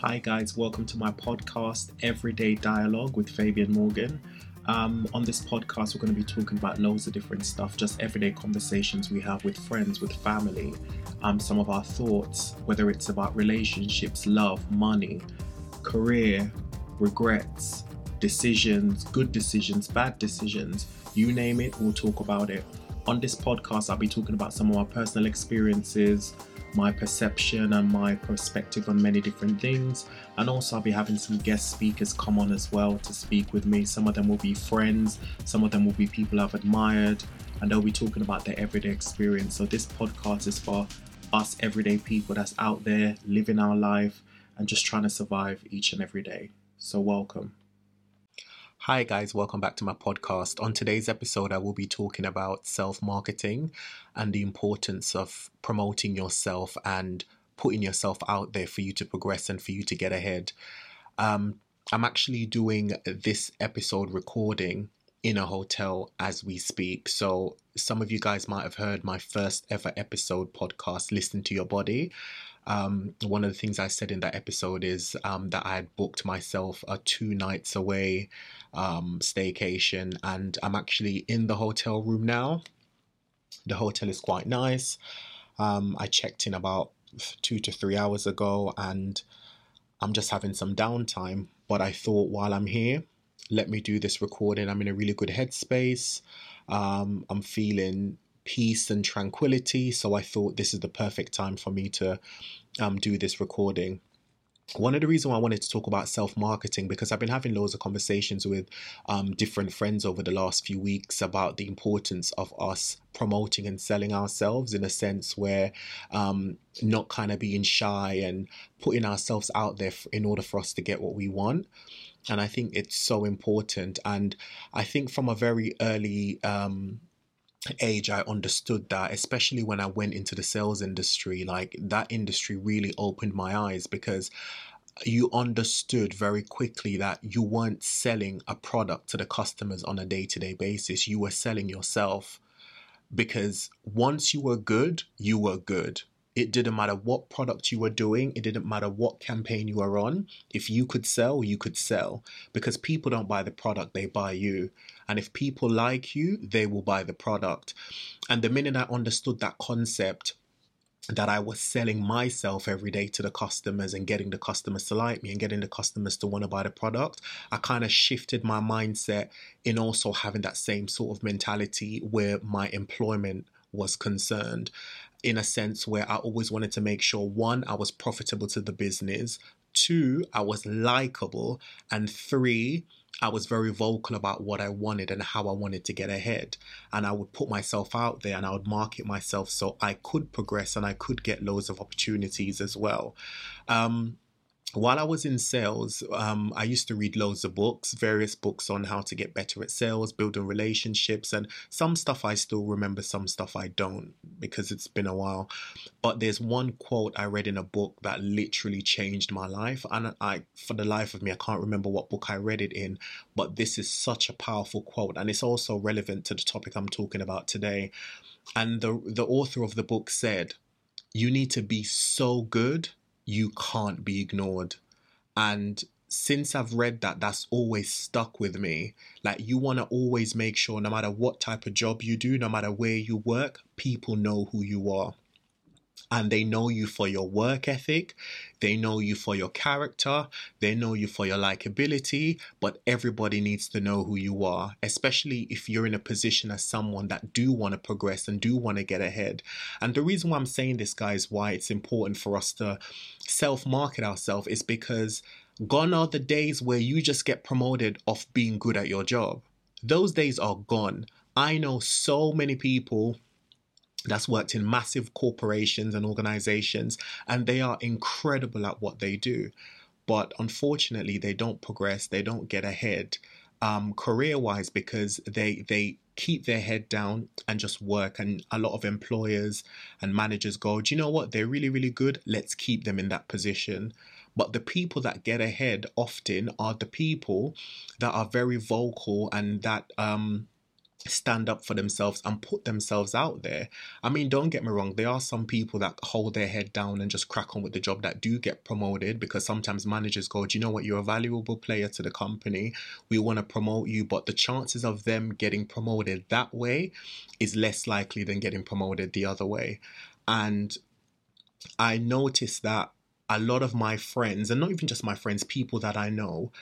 Hi, guys, welcome to my podcast, Everyday Dialogue with Fabian Morgan. Um, on this podcast, we're going to be talking about loads of different stuff, just everyday conversations we have with friends, with family, um, some of our thoughts, whether it's about relationships, love, money, career, regrets, decisions, good decisions, bad decisions, you name it, we'll talk about it. On this podcast, I'll be talking about some of my personal experiences, my perception and my perspective on many different things. And also, I'll be having some guest speakers come on as well to speak with me. Some of them will be friends, some of them will be people I've admired, and they'll be talking about their everyday experience. So, this podcast is for us everyday people that's out there living our life and just trying to survive each and every day. So, welcome. Hi, guys, welcome back to my podcast. On today's episode, I will be talking about self marketing and the importance of promoting yourself and putting yourself out there for you to progress and for you to get ahead. Um, I'm actually doing this episode recording in a hotel as we speak. So, some of you guys might have heard my first ever episode podcast, Listen to Your Body. Um, one of the things I said in that episode is um, that I had booked myself a two nights away um, staycation, and I'm actually in the hotel room now. The hotel is quite nice. Um, I checked in about two to three hours ago, and I'm just having some downtime. But I thought while I'm here, let me do this recording. I'm in a really good headspace. Um, I'm feeling peace and tranquility. So I thought this is the perfect time for me to um, do this recording. One of the reasons why I wanted to talk about self marketing because I've been having loads of conversations with um, different friends over the last few weeks about the importance of us promoting and selling ourselves in a sense where um, not kind of being shy and putting ourselves out there in order for us to get what we want and I think it's so important. And I think from a very early um, age i understood that especially when i went into the sales industry like that industry really opened my eyes because you understood very quickly that you weren't selling a product to the customers on a day-to-day basis you were selling yourself because once you were good you were good it didn't matter what product you were doing, it didn't matter what campaign you were on. If you could sell, you could sell because people don't buy the product, they buy you. And if people like you, they will buy the product. And the minute I understood that concept, that I was selling myself every day to the customers and getting the customers to like me and getting the customers to want to buy the product, I kind of shifted my mindset in also having that same sort of mentality where my employment was concerned in a sense where I always wanted to make sure one, I was profitable to the business, two, I was likable, and three, I was very vocal about what I wanted and how I wanted to get ahead. And I would put myself out there and I would market myself so I could progress and I could get loads of opportunities as well. Um, while I was in sales, um, I used to read loads of books, various books on how to get better at sales, building relationships, and some stuff I still remember, some stuff I don't because it's been a while. But there's one quote I read in a book that literally changed my life, and I, for the life of me, I can't remember what book I read it in. But this is such a powerful quote, and it's also relevant to the topic I'm talking about today. And the the author of the book said, "You need to be so good." You can't be ignored. And since I've read that, that's always stuck with me. Like, you want to always make sure, no matter what type of job you do, no matter where you work, people know who you are and they know you for your work ethic, they know you for your character, they know you for your likability, but everybody needs to know who you are, especially if you're in a position as someone that do want to progress and do want to get ahead. And the reason why I'm saying this guys why it's important for us to self-market ourselves is because gone are the days where you just get promoted off being good at your job. Those days are gone. I know so many people that's worked in massive corporations and organizations, and they are incredible at what they do. But unfortunately, they don't progress, they don't get ahead um, career wise because they, they keep their head down and just work. And a lot of employers and managers go, Do you know what? They're really, really good. Let's keep them in that position. But the people that get ahead often are the people that are very vocal and that um, stand up for themselves and put themselves out there. I mean, don't get me wrong, there are some people that hold their head down and just crack on with the job that do get promoted because sometimes managers go, Do you know what? You're a valuable player to the company. We want to promote you, but the chances of them getting promoted that way is less likely than getting promoted the other way. And I noticed that a lot of my friends, and not even just my friends, people that I know,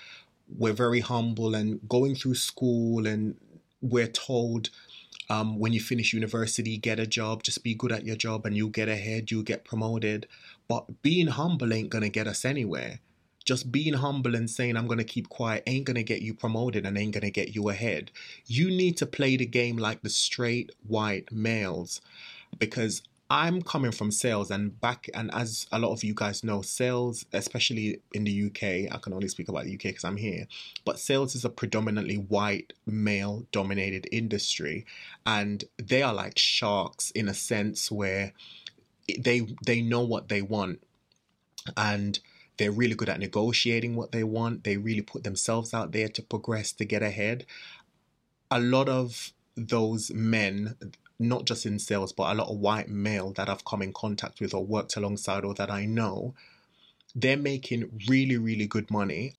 were very humble and going through school and we're told um, when you finish university, get a job, just be good at your job and you'll get ahead, you'll get promoted. But being humble ain't gonna get us anywhere. Just being humble and saying, I'm gonna keep quiet, ain't gonna get you promoted and ain't gonna get you ahead. You need to play the game like the straight white males because I'm coming from sales and back, and as a lot of you guys know, sales, especially in the UK, I can only speak about the UK because I'm here, but sales is a predominantly white, male dominated industry, and they are like sharks in a sense where they they know what they want and they're really good at negotiating what they want. They really put themselves out there to progress to get ahead. A lot of those men not just in sales, but a lot of white male that I've come in contact with or worked alongside or that I know, they're making really, really good money.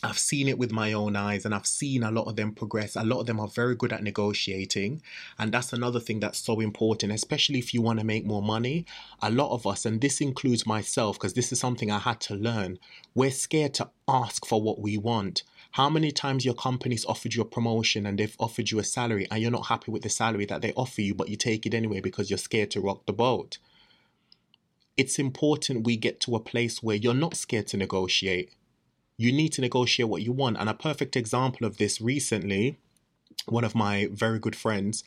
I've seen it with my own eyes and I've seen a lot of them progress. A lot of them are very good at negotiating. And that's another thing that's so important, especially if you want to make more money. A lot of us, and this includes myself, because this is something I had to learn, we're scared to ask for what we want. How many times your company's offered you a promotion and they've offered you a salary and you're not happy with the salary that they offer you, but you take it anyway because you're scared to rock the boat? It's important we get to a place where you're not scared to negotiate. You need to negotiate what you want. And a perfect example of this recently, one of my very good friends,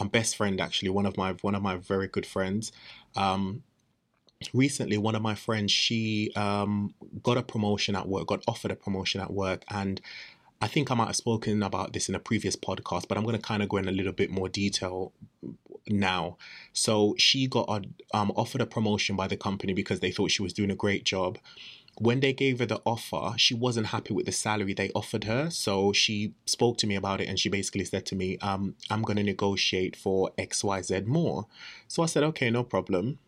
um, best friend actually, one of my one of my very good friends, um, recently one of my friends she um, got a promotion at work got offered a promotion at work and i think i might have spoken about this in a previous podcast but i'm going to kind of go in a little bit more detail now so she got a, um, offered a promotion by the company because they thought she was doing a great job when they gave her the offer, she wasn't happy with the salary they offered her. So she spoke to me about it and she basically said to me, um, I'm going to negotiate for XYZ more. So I said, okay, no problem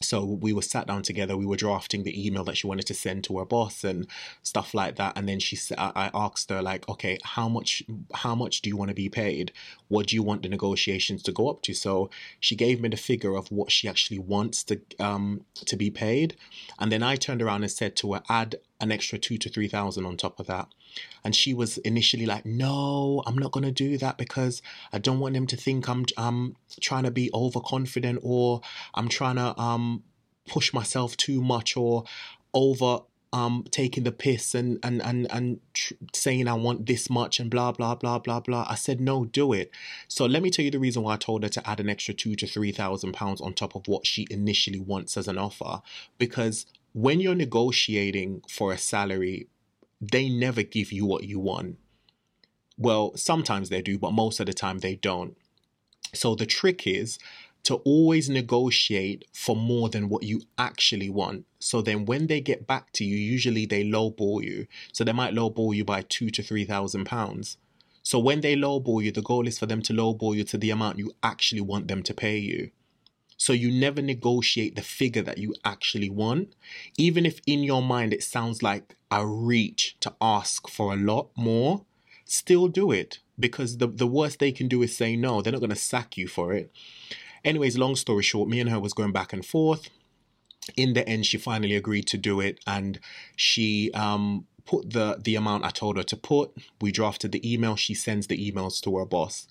so we were sat down together we were drafting the email that she wanted to send to her boss and stuff like that. And then she i asked her like okay how much how much do you want to be paid? What do you want the negotiations to go up to? So she gave me the figure of what she actually wants to um to be paid. And then i turned around and said to her add an extra two to three thousand on top of that and she was initially like no i'm not to do that because i don't want them to think i'm i'm trying to be overconfident or i'm trying to um push myself too much or over um taking the piss and and and and tr- saying I want this much and blah blah blah blah blah. I said no, do it. So let me tell you the reason why I told her to add an extra two to three thousand pounds on top of what she initially wants as an offer, because when you're negotiating for a salary they never give you what you want. Well, sometimes they do, but most of the time they don't. So the trick is to always negotiate for more than what you actually want. So then when they get back to you, usually they lowball you. So they might lowball you by two to three thousand pounds. So when they lowball you, the goal is for them to lowball you to the amount you actually want them to pay you. So you never negotiate the figure that you actually want, even if in your mind it sounds like a reach to ask for a lot more, still do it because the, the worst they can do is say no. They're not going to sack you for it. Anyways, long story short, me and her was going back and forth. In the end, she finally agreed to do it and she um, put the, the amount I told her to put. We drafted the email. She sends the emails to her boss.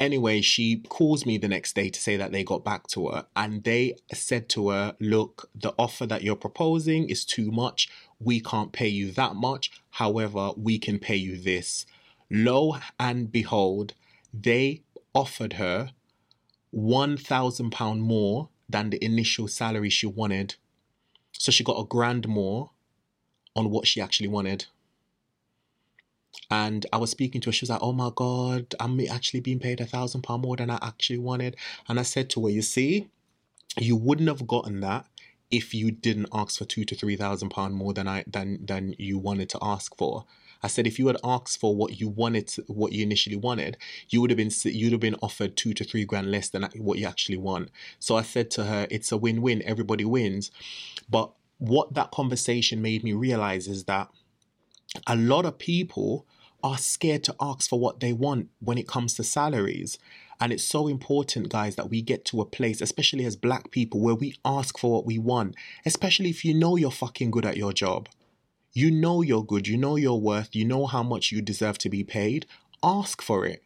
Anyway, she calls me the next day to say that they got back to her and they said to her, Look, the offer that you're proposing is too much. We can't pay you that much. However, we can pay you this. Lo and behold, they offered her £1,000 more than the initial salary she wanted. So she got a grand more on what she actually wanted. And I was speaking to her. She was like, "Oh my god, I'm actually being paid a thousand pound more than I actually wanted." And I said to her, "You see, you wouldn't have gotten that if you didn't ask for two to three thousand pound more than I than than you wanted to ask for. I said if you had asked for what you wanted, to, what you initially wanted, you would have been you'd have been offered two to three grand less than what you actually want. So I said to her, it's a win-win. Everybody wins. But what that conversation made me realize is that a lot of people are scared to ask for what they want when it comes to salaries. And it's so important, guys, that we get to a place, especially as black people, where we ask for what we want, especially if you know you're fucking good at your job. You know you're good, you know your worth, you know how much you deserve to be paid. Ask for it.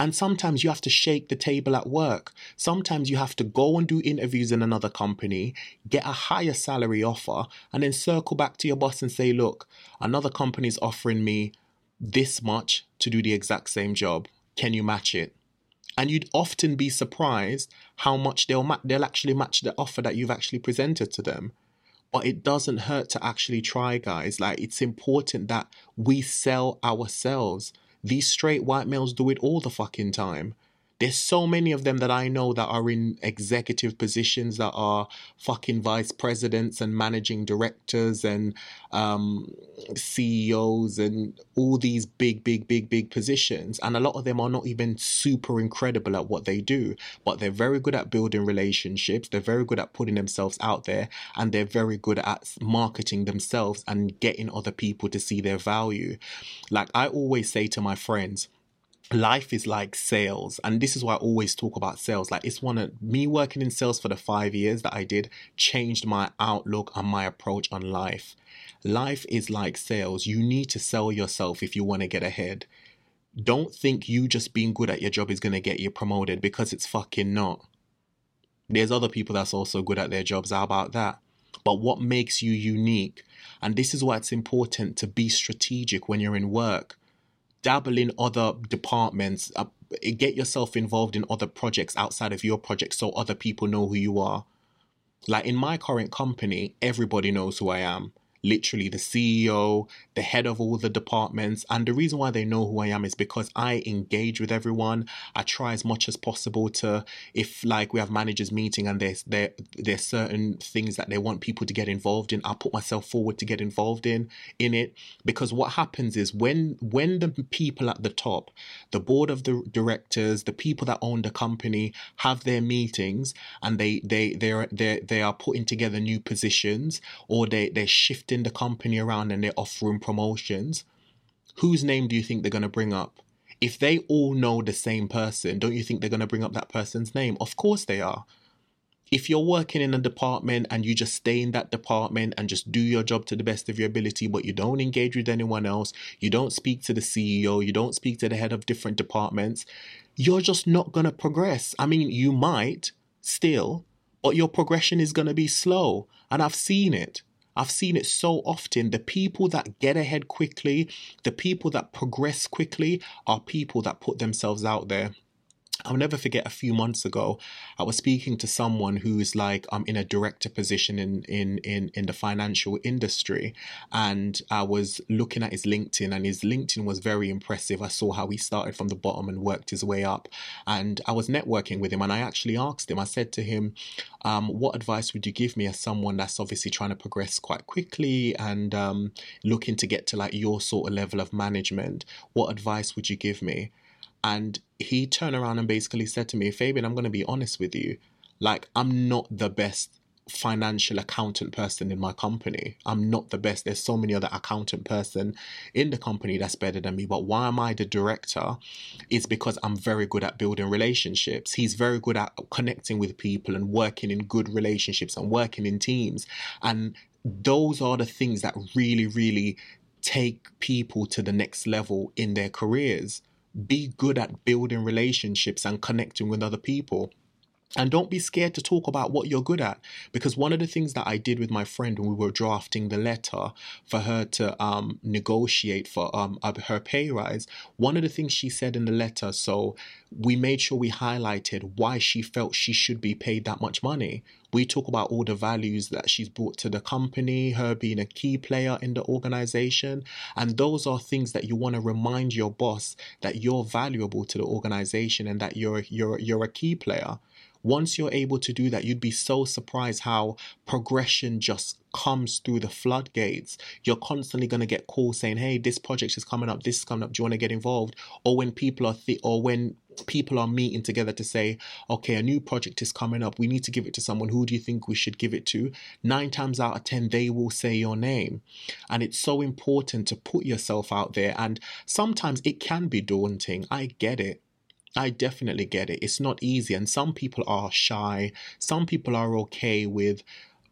And sometimes you have to shake the table at work. Sometimes you have to go and do interviews in another company, get a higher salary offer, and then circle back to your boss and say, look, another company's offering me this much to do the exact same job. Can you match it? And you'd often be surprised how much they'll ma- they'll actually match the offer that you've actually presented to them but it doesn't hurt to actually try, guys. Like, it's important that we sell ourselves. These straight white males do it all the fucking time. There's so many of them that I know that are in executive positions that are fucking vice presidents and managing directors and um, CEOs and all these big, big, big, big positions. And a lot of them are not even super incredible at what they do, but they're very good at building relationships. They're very good at putting themselves out there and they're very good at marketing themselves and getting other people to see their value. Like I always say to my friends, life is like sales and this is why i always talk about sales. Like it's one of me working in sales for the five years that i did changed my outlook and my approach on life. Life is like sales. You need to sell yourself if you want to get ahead. Don't think you just being good at your job is going to get you promoted because it's fucking not. There's other people that's also good at their jobs. How about that? But what makes you unique? And this is why it's important to be strategic when you're in work dabble in other departments, uh, get yourself involved in other projects outside of your project so other people know who you are. Like in my current company, everybody knows who I am literally the CEO, the head of all the departments. And the reason why they know who I am is because I engage with everyone. I try as much as possible to, if like we have managers meeting and there's there there's certain things that they want people to get involved in, I put myself forward to get involved in in it. Because what happens is when when the people at the top, the board of the directors, the people that own the company have their meetings and they they they're they they are putting together new positions or they they're shifting shifting the company around and they're offering promotions, whose name do you think they're going to bring up? If they all know the same person, don't you think they're going to bring up that person's name? Of course they are. If you're working in a department and you just stay in that department and just do your job to the best of your ability, but you don't engage with anyone else, you don't speak to the CEO, you don't speak to the head of different departments, you're just not going to progress. I mean, you might still, but your progression is going to be slow. And I've seen it. I've seen it so often. The people that get ahead quickly, the people that progress quickly, are people that put themselves out there. I'll never forget a few months ago, I was speaking to someone who's like I'm um in a director position in in in in the financial industry, and I was looking at his LinkedIn, and his LinkedIn was very impressive. I saw how he started from the bottom and worked his way up, and I was networking with him, and I actually asked him. I said to him, um, "What advice would you give me as someone that's obviously trying to progress quite quickly and um, looking to get to like your sort of level of management? What advice would you give me?" And he turned around and basically said to me, Fabian, I'm going to be honest with you. Like, I'm not the best financial accountant person in my company. I'm not the best. There's so many other accountant person in the company that's better than me. But why am I the director? It's because I'm very good at building relationships. He's very good at connecting with people and working in good relationships and working in teams. And those are the things that really, really take people to the next level in their careers be good at building relationships and connecting with other people. And don't be scared to talk about what you're good at. Because one of the things that I did with my friend when we were drafting the letter for her to um, negotiate for um, her pay rise, one of the things she said in the letter, so we made sure we highlighted why she felt she should be paid that much money. We talk about all the values that she's brought to the company, her being a key player in the organization. And those are things that you want to remind your boss that you're valuable to the organization and that you're, you're, you're a key player Once you're able to do that, you'd be so surprised how progression just comes through the floodgates. You're constantly going to get calls saying, "Hey, this project is coming up. This is coming up. Do you want to get involved?" Or when people are th- or when people are meeting together to say, "Okay, a new project is coming up. We need to give it to someone. Who do you think we should give it to?" Nine times out of ten, they will say your name, and it's so important to put yourself out there. And sometimes it can be daunting. I get it. I definitely get it. It's not easy, and some people are shy. Some people are okay with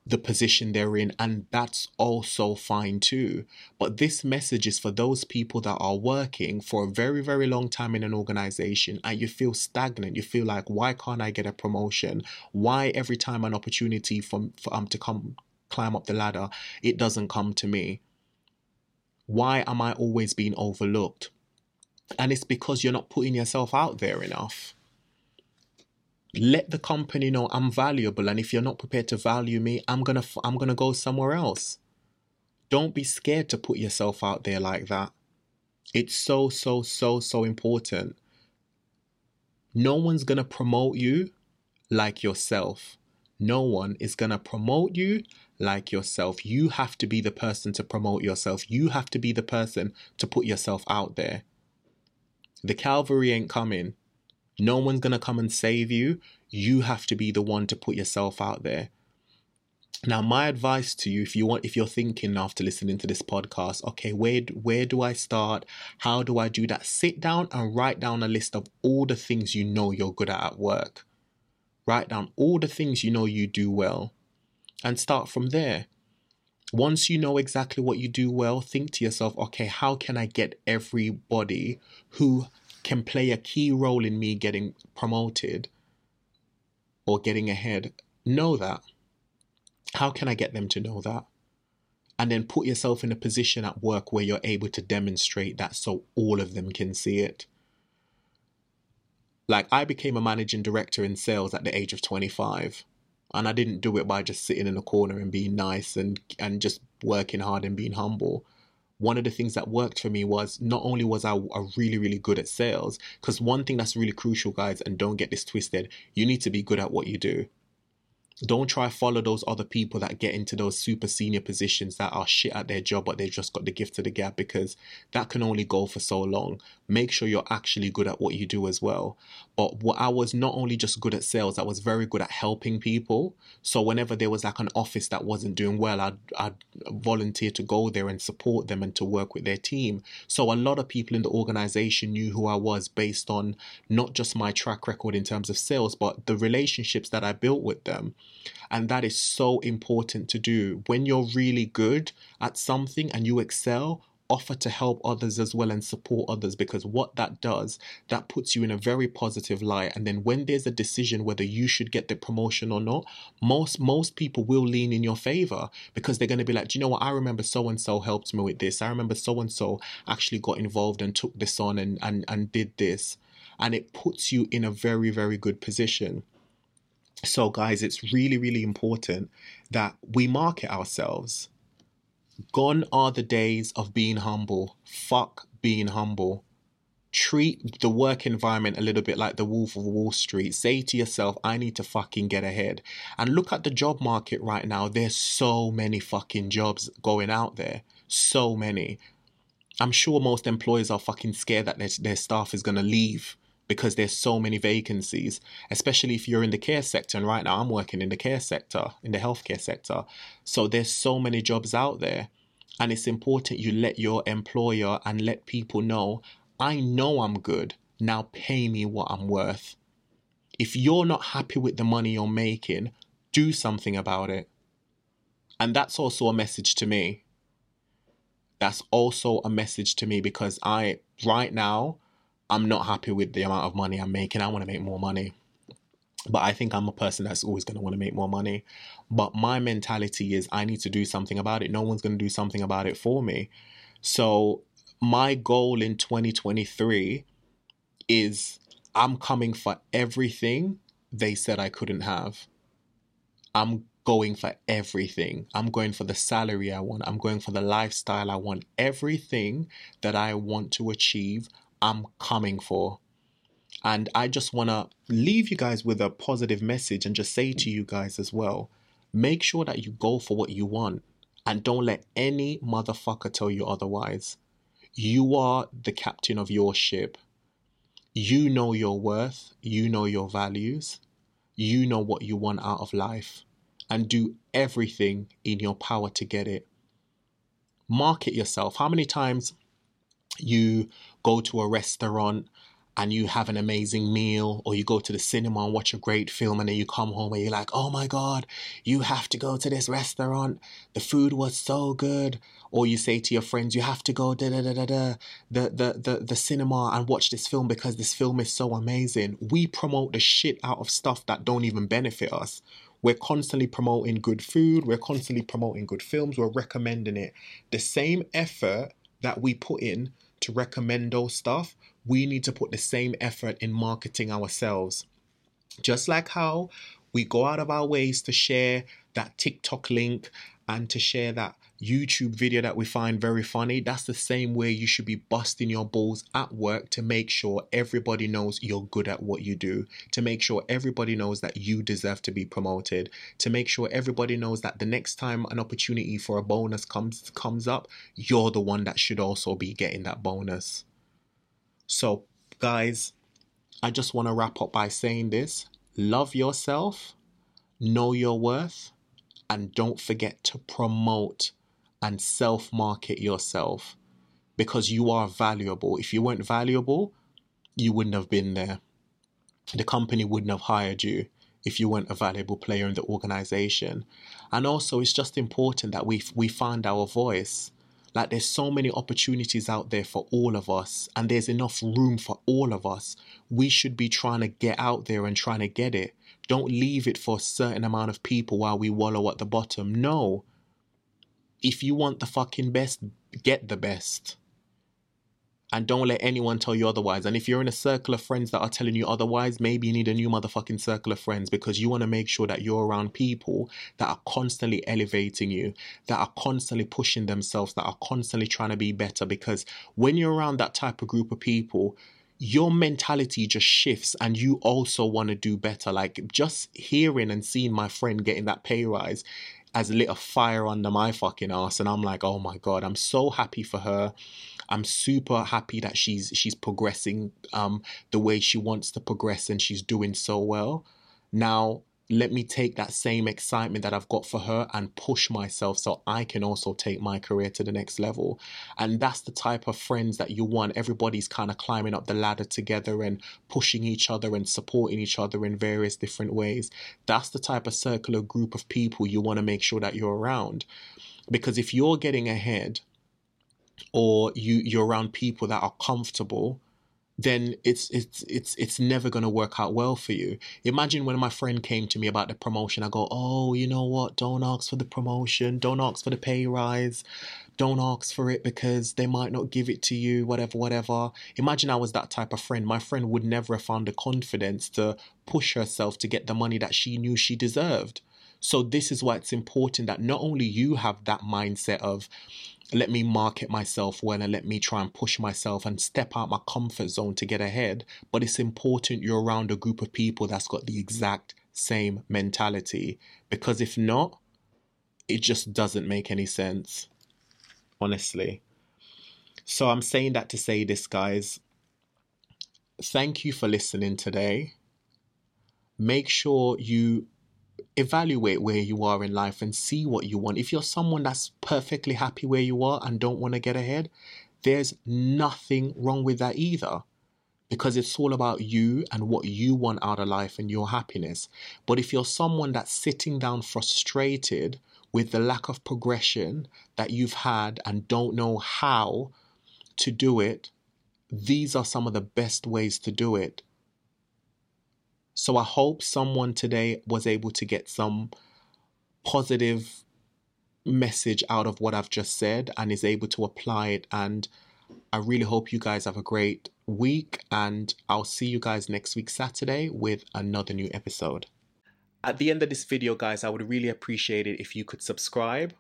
the position they're in, and that's also fine too. But this message is for those people that are working for a very, very long time in an organization and you feel stagnant. You feel like, why can't I get a promotion? Why every time an opportunity for, for um to come climb up the ladder, it doesn't come to me? Why am I always being overlooked? And it's because you're not putting yourself out there enough let the company know I'm valuable and if you're not prepared to value me, I'm going to I'm going to go somewhere else. Don't be scared to put yourself out there like that. It's so so so so important. No one's going to promote you like yourself. No one is going to promote you like yourself. You have to be the person to promote yourself. You have to be the person to put yourself out there. The cavalry ain't coming. No one's going to come and save you. You have to be the one to put yourself out there. Now, my advice to you, if you want, if you're thinking after listening to this podcast, okay, where where do I start? How do I do that? Sit down and write down a list of all the things you know you're good at at work. Write down all the things you know you do well, and start from there. Once you know exactly what you do well, think to yourself, okay, how can I get everybody who can play a key role in me getting promoted or getting ahead, know that. How can I get them to know that? And then put yourself in a position at work where you're able to demonstrate that so all of them can see it. Like, I became a managing director in sales at the age of 25. And I didn't do it by just sitting in a corner and being nice and, and just working hard and being humble one of the things that worked for me was not only was I, I really, really good at sales, because one thing that's really crucial, guys, and don't get this twisted, you need to be good at what you do. Don't try follow those other people that get into those super senior positions that are shit at their job, but they've just got the gift of the gab because that can only go for so long. Make sure you're actually good at what you do as well. But what I was not only just good at sales, I was very good at helping people. So whenever there was like an office that wasn't doing well, I'd, I'd volunteer to go there and support them and to work with their team. So a lot of people in the organization knew who I was based on not just my track record in terms of sales, but the relationships that I built with them. And that is so important to do. When you're really good at something and you excel, offer to help others as well and support others because what that does that puts you in a very positive light. And then when there's a decision whether you should get the promotion or not most most people will lean in your favor because they're going to be like do you know what? I remember so and so helped me with this. I remember so and so actually got involved and took this on and and and did this. And it puts you in a very very good position so, guys, it's really, really important that we market ourselves. Gone are the days of being humble. Fuck being humble. Treat the work environment a little bit like the Wolf of Wall Street. Say to yourself, I need to fucking get ahead. And look at the job market right now. There's so many fucking jobs going out there. So many. I'm sure most employers are fucking scared that their, their staff is going to leave because there's so many vacancies, especially if you're in the care sector. And right now I'm working in the care sector, in the healthcare sector. So there's so many jobs out there. And it's important you let your employer and let people know, I know I'm good. Now pay me what I'm worth. If you're not happy with the money you're making, do something about it. And that's also a message to me. That's also a message to me because I, right now, I'm not happy with the amount of money I'm making. I want to make more money. But I think I'm a person that's always going to want to make more money. But my mentality is I need to do something about it. No one's going to do something about it for me. So my goal in 2023 is I'm coming for everything they said I couldn't have. I'm going for everything. I'm going for the salary I want. I'm going for the lifestyle I want. Everything that I want to achieve, I'm coming for. And I just want to leave you guys with a positive message and just say to you guys as well make sure that you go for what you want and don't let any motherfucker tell you otherwise. You are the captain of your ship. You know your worth, you know your values, you know what you want out of life, and do everything in your power to get it. Market yourself. How many times you go to a restaurant and you have an amazing meal or you go to the cinema and watch a great film and then you come home and you're like, oh my God, you have to go to this restaurant. The food was so good. Or you say to your friends, you have to go da da da da da the, the, the, the cinema and watch this film because this film is so amazing. We promote the shit out of stuff that don't even benefit us. We're constantly promoting good food, we're constantly promoting good films, we're recommending it. The same effort that we put in to recommend those stuff, we need to put the same effort in marketing ourselves. Just like how we go out of our ways to share that TikTok link and to share that YouTube video that we find very funny, that's the same way you should be busting your balls at work to make sure everybody knows you're good at what you do, to make sure everybody knows that you deserve to be promoted, to make sure everybody knows that the next time an opportunity for a bonus comes comes up, you're the one that should also be getting that bonus. So, guys, I just want to wrap up by saying this. Love yourself, know your worth, and don't forget to promote and self market yourself because you are valuable. If you weren't valuable, you wouldn't have been there. The company wouldn't have hired you if you weren't a valuable player in the organization. And also, it's just important that we we find our voice. Like there's so many opportunities out there for all of us, and there's enough room for all of us. We should be trying to get out there and trying to get it. Don't leave it for a certain amount of people while we wallow at the bottom. No, if you want the fucking best, get the best. And don't let anyone tell you otherwise. And if you're in a circle of friends that are telling you otherwise, maybe you need a new motherfucking circle of friends because you want to make sure that you're around people that are constantly elevating you, that are constantly pushing themselves, that are constantly trying to be better. Because when you're around that type of group of people, your mentality just shifts and you also want to do better. Like just hearing and seeing my friend getting that pay rise, has lit a fire under my fucking ass and I'm like, oh my god, I'm so happy for her. I'm super happy that she's she's progressing um the way she wants to progress and she's doing so well. Now let me take that same excitement that I've got for her and push myself so I can also take my career to the next level. And that's the type of friends that you want. Everybody's kind of climbing up the ladder together and pushing each other and supporting each other in various different ways. That's the type of circular group of people you want to make sure that you're around. Because if you're getting ahead or you, you're around people that are comfortable, then it's it's it's it's never going to work out well for you. Imagine when my friend came to me about the promotion, I go, "Oh, you know what? Don't ask for the promotion. Don't ask for the pay rise. Don't ask for it because they might not give it to you, whatever, whatever." Imagine I was that type of friend. My friend would never have found the confidence to push herself to get the money that she knew she deserved. So this is why it's important that not only you have that mindset of let me market myself well and let me try and push myself and step out my comfort zone to get ahead. But it's important you're around a group of people that's got the exact same mentality because if not, it just doesn't make any sense. Honestly. So I'm saying that to say this, guys. Thank you for listening today. Make sure you evaluate where you are in life and see what you want. If you're someone that's perfectly happy where you are and don't want to get ahead, there's nothing wrong with that either. Because it's all about you and what you want out of life and your happiness. But if you're someone that's sitting down frustrated with the lack of progression that you've had and don't know how to do it, these are some of the best ways to do it. So I hope someone today was able to get some positive message out of what I've just said and is able to apply it. And I really hope you guys have a great week. And I'll see you guys next week, Saturday, with another new episode. At the end of this video, guys, I would really appreciate it if you could subscribe,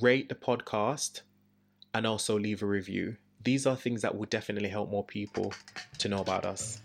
rate the podcast, and also leave a review. These are things that will definitely help more people to know about us.